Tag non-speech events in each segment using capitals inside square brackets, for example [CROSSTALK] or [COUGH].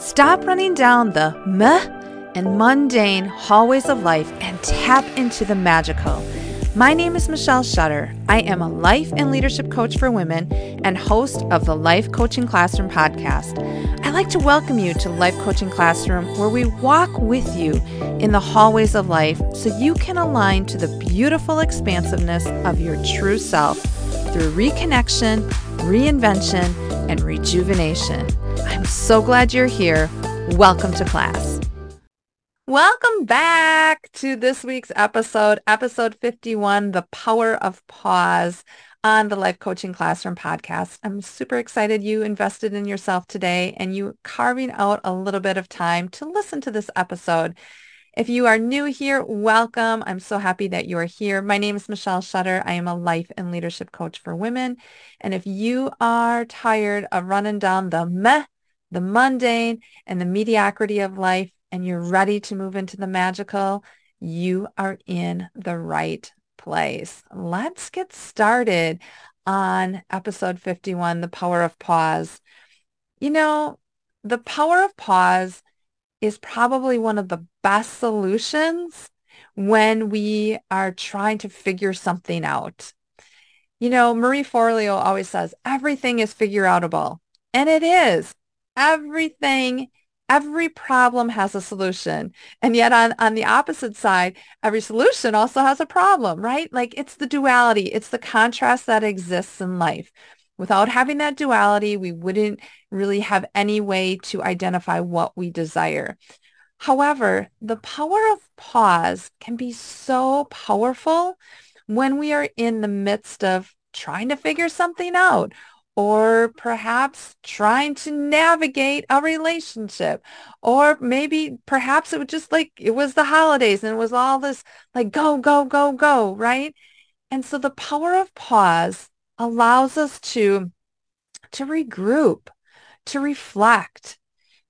Stop running down the meh and mundane hallways of life and tap into the magical. My name is Michelle Shutter. I am a life and leadership coach for women and host of the Life Coaching Classroom podcast. I'd like to welcome you to Life Coaching Classroom, where we walk with you in the hallways of life so you can align to the beautiful expansiveness of your true self through reconnection, reinvention, and rejuvenation. I'm so glad you're here. Welcome to class. Welcome back to this week's episode, episode 51, The Power of Pause on the Life Coaching Classroom podcast. I'm super excited you invested in yourself today and you carving out a little bit of time to listen to this episode. If you are new here, welcome. I'm so happy that you are here. My name is Michelle Shutter. I am a life and leadership coach for women. And if you are tired of running down the meh, the mundane, and the mediocrity of life, and you're ready to move into the magical, you are in the right place. Let's get started on episode 51, The Power of Pause. You know, the power of pause is probably one of the best solutions when we are trying to figure something out. You know, Marie Forleo always says everything is figure outable. And it is. Everything, every problem has a solution. And yet on, on the opposite side, every solution also has a problem, right? Like it's the duality. It's the contrast that exists in life. Without having that duality, we wouldn't really have any way to identify what we desire. However, the power of pause can be so powerful when we are in the midst of trying to figure something out or perhaps trying to navigate a relationship or maybe perhaps it was just like it was the holidays and it was all this like go go go go right and so the power of pause allows us to, to regroup, to reflect,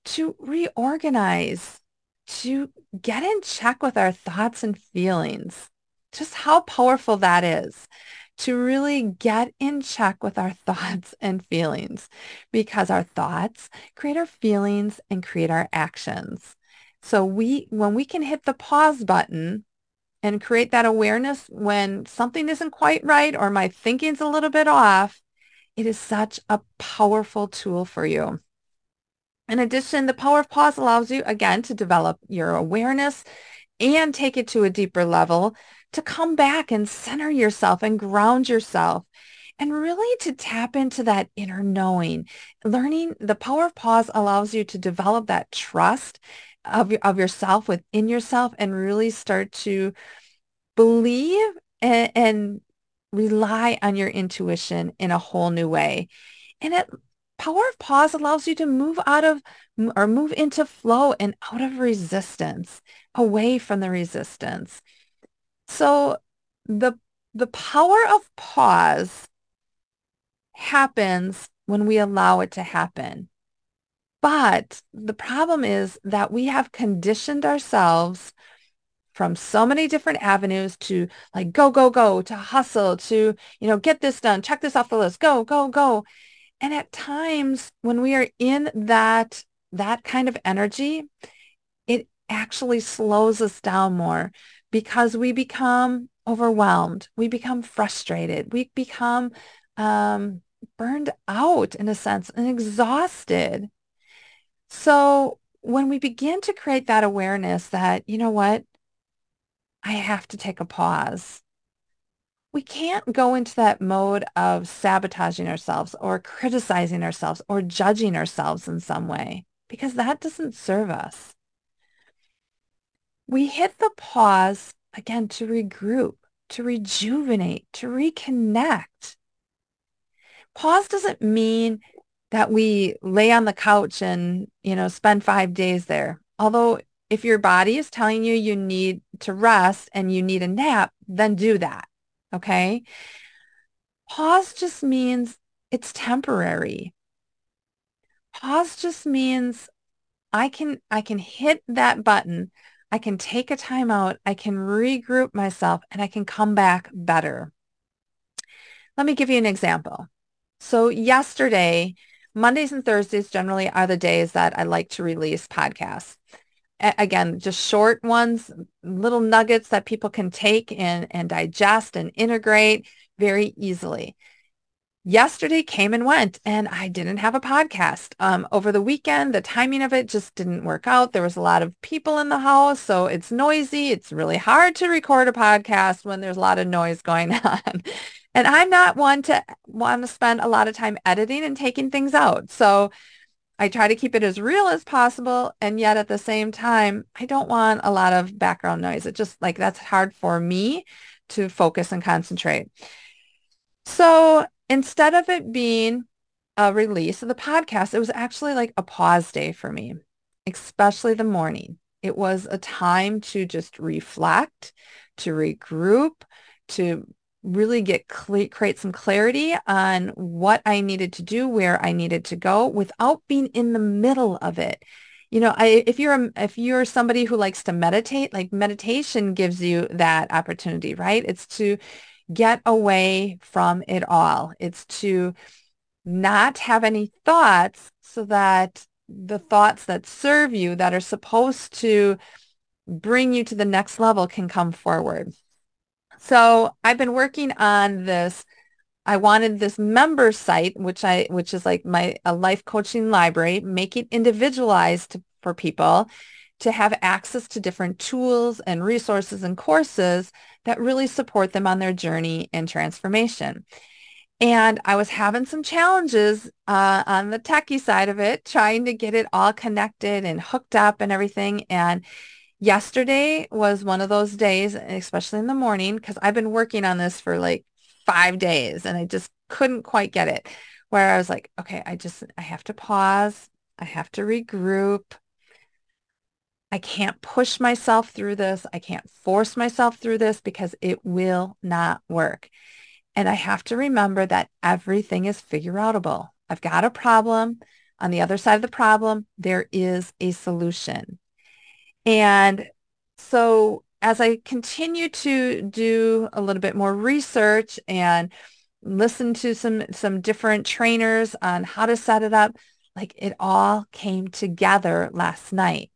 to reorganize, to get in check with our thoughts and feelings. Just how powerful that is to really get in check with our [LAUGHS] thoughts and feelings because our thoughts create our feelings and create our actions. So we, when we can hit the pause button and create that awareness when something isn't quite right or my thinking's a little bit off, it is such a powerful tool for you. In addition, the power of pause allows you, again, to develop your awareness and take it to a deeper level to come back and center yourself and ground yourself and really to tap into that inner knowing. Learning the power of pause allows you to develop that trust of, of yourself within yourself and really start to believe and, and rely on your intuition in a whole new way. And it power of pause allows you to move out of or move into flow and out of resistance, away from the resistance. So the the power of pause happens when we allow it to happen. But the problem is that we have conditioned ourselves from so many different avenues to like go, go, go, to hustle, to, you know, get this done, check this off the list, go, go, go. And at times when we are in that, that kind of energy, it actually slows us down more because we become overwhelmed. We become frustrated. We become um, burned out in a sense and exhausted. So when we begin to create that awareness that, you know what, I have to take a pause. We can't go into that mode of sabotaging ourselves or criticizing ourselves or judging ourselves in some way because that doesn't serve us. We hit the pause again to regroup, to rejuvenate, to reconnect. Pause doesn't mean that we lay on the couch and, you know, spend five days there. Although if your body is telling you you need to rest and you need a nap, then do that. Okay. Pause just means it's temporary. Pause just means I can, I can hit that button. I can take a time out. I can regroup myself and I can come back better. Let me give you an example. So yesterday Mondays and Thursdays generally are the days that I like to release podcasts. Again, just short ones, little nuggets that people can take and, and digest and integrate very easily yesterday came and went and I didn't have a podcast. Um, over the weekend, the timing of it just didn't work out. There was a lot of people in the house, so it's noisy. It's really hard to record a podcast when there's a lot of noise going [LAUGHS] on. and I'm not one to want to spend a lot of time editing and taking things out. So I try to keep it as real as possible. And yet at the same time, I don't want a lot of background noise. It just like that's hard for me to focus and concentrate. So instead of it being a release of the podcast, it was actually like a pause day for me, especially the morning. It was a time to just reflect, to regroup, to really get create some clarity on what I needed to do, where I needed to go without being in the middle of it. You know, I, if you're a, if you're somebody who likes to meditate, like meditation gives you that opportunity, right? It's to get away from it all. It's to not have any thoughts so that the thoughts that serve you that are supposed to bring you to the next level can come forward. So I've been working on this. I wanted this member site, which I, which is like my a life coaching library, make it individualized for people to have access to different tools and resources and courses that really support them on their journey and transformation. And I was having some challenges uh, on the techie side of it, trying to get it all connected and hooked up and everything. And yesterday was one of those days, especially in the morning, because I've been working on this for like five days and I just couldn't quite get it. Where I was like, okay, I just, I have to pause. I have to regroup. I can't push myself through this. I can't force myself through this because it will not work. And I have to remember that everything is figure outable. I've got a problem. On the other side of the problem, there is a solution. And so as I continue to do a little bit more research and listen to some some different trainers on how to set it up, like it all came together last night.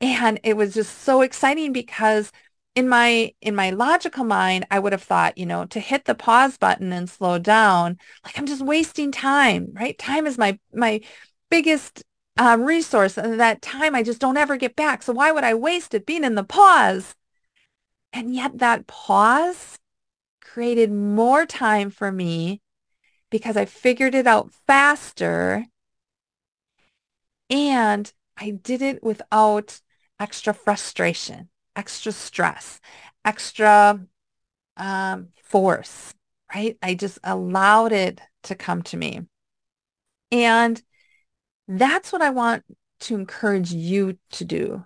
And it was just so exciting because in my in my logical mind, I would have thought, you know, to hit the pause button and slow down, like I'm just wasting time, right? Time is my my biggest um, resource, and that time I just don't ever get back. So why would I waste it being in the pause? And yet that pause created more time for me because I figured it out faster and I did it without extra frustration, extra stress, extra um, force, right? I just allowed it to come to me. And that's what I want to encourage you to do,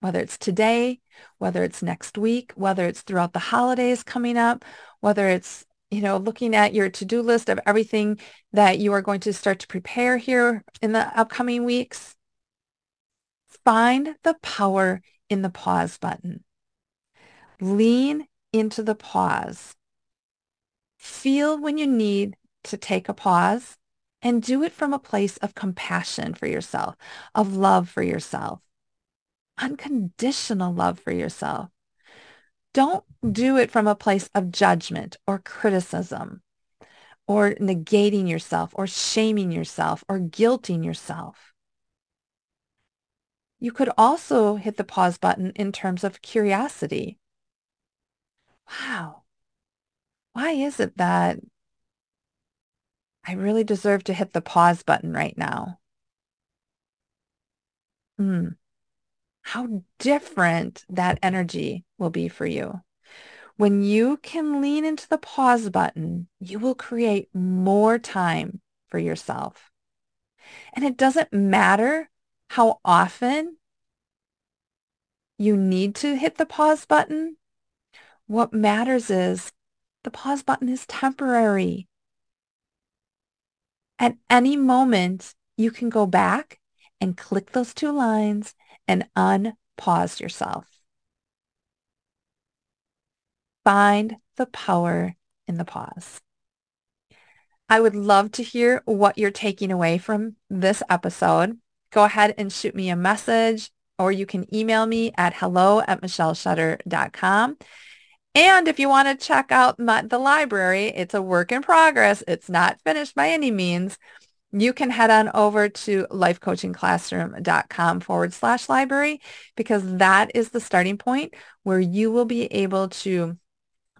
whether it's today, whether it's next week, whether it's throughout the holidays coming up, whether it's you know, looking at your to-do list of everything that you are going to start to prepare here in the upcoming weeks. Find the power in the pause button. Lean into the pause. Feel when you need to take a pause and do it from a place of compassion for yourself, of love for yourself, unconditional love for yourself. Don't do it from a place of judgment or criticism or negating yourself or shaming yourself or guilting yourself. You could also hit the pause button in terms of curiosity. Wow. Why is it that I really deserve to hit the pause button right now? Hmm. How different that energy will be for you. When you can lean into the pause button, you will create more time for yourself. And it doesn't matter how often you need to hit the pause button. What matters is the pause button is temporary. At any moment, you can go back and click those two lines and unpause yourself. Find the power in the pause. I would love to hear what you're taking away from this episode. Go ahead and shoot me a message or you can email me at hello at michelleshutter.com. And if you want to check out my, the library, it's a work in progress. It's not finished by any means. You can head on over to lifecoachingclassroom.com forward slash library because that is the starting point where you will be able to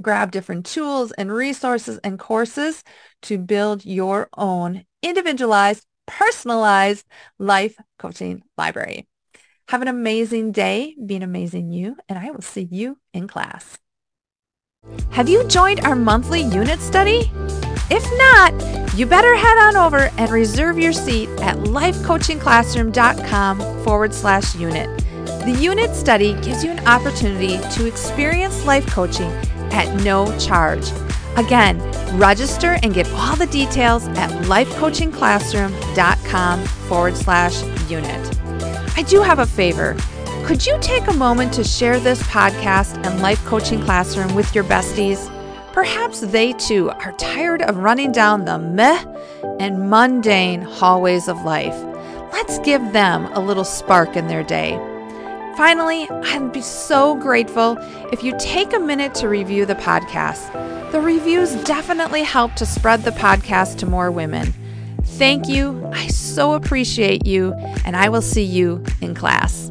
grab different tools and resources and courses to build your own individualized, personalized life coaching library. Have an amazing day. Be an amazing you, and I will see you in class. Have you joined our monthly unit study? If not, you better head on over and reserve your seat at lifecoachingclassroom.com forward slash unit. The unit study gives you an opportunity to experience life coaching at no charge. Again, register and get all the details at lifecoachingclassroom.com forward slash unit. I do have a favor. Could you take a moment to share this podcast and Life Coaching Classroom with your besties? Perhaps they too are tired of running down the meh and mundane hallways of life. Let's give them a little spark in their day. Finally, I'd be so grateful if you take a minute to review the podcast. The reviews definitely help to spread the podcast to more women. Thank you. I so appreciate you, and I will see you in class.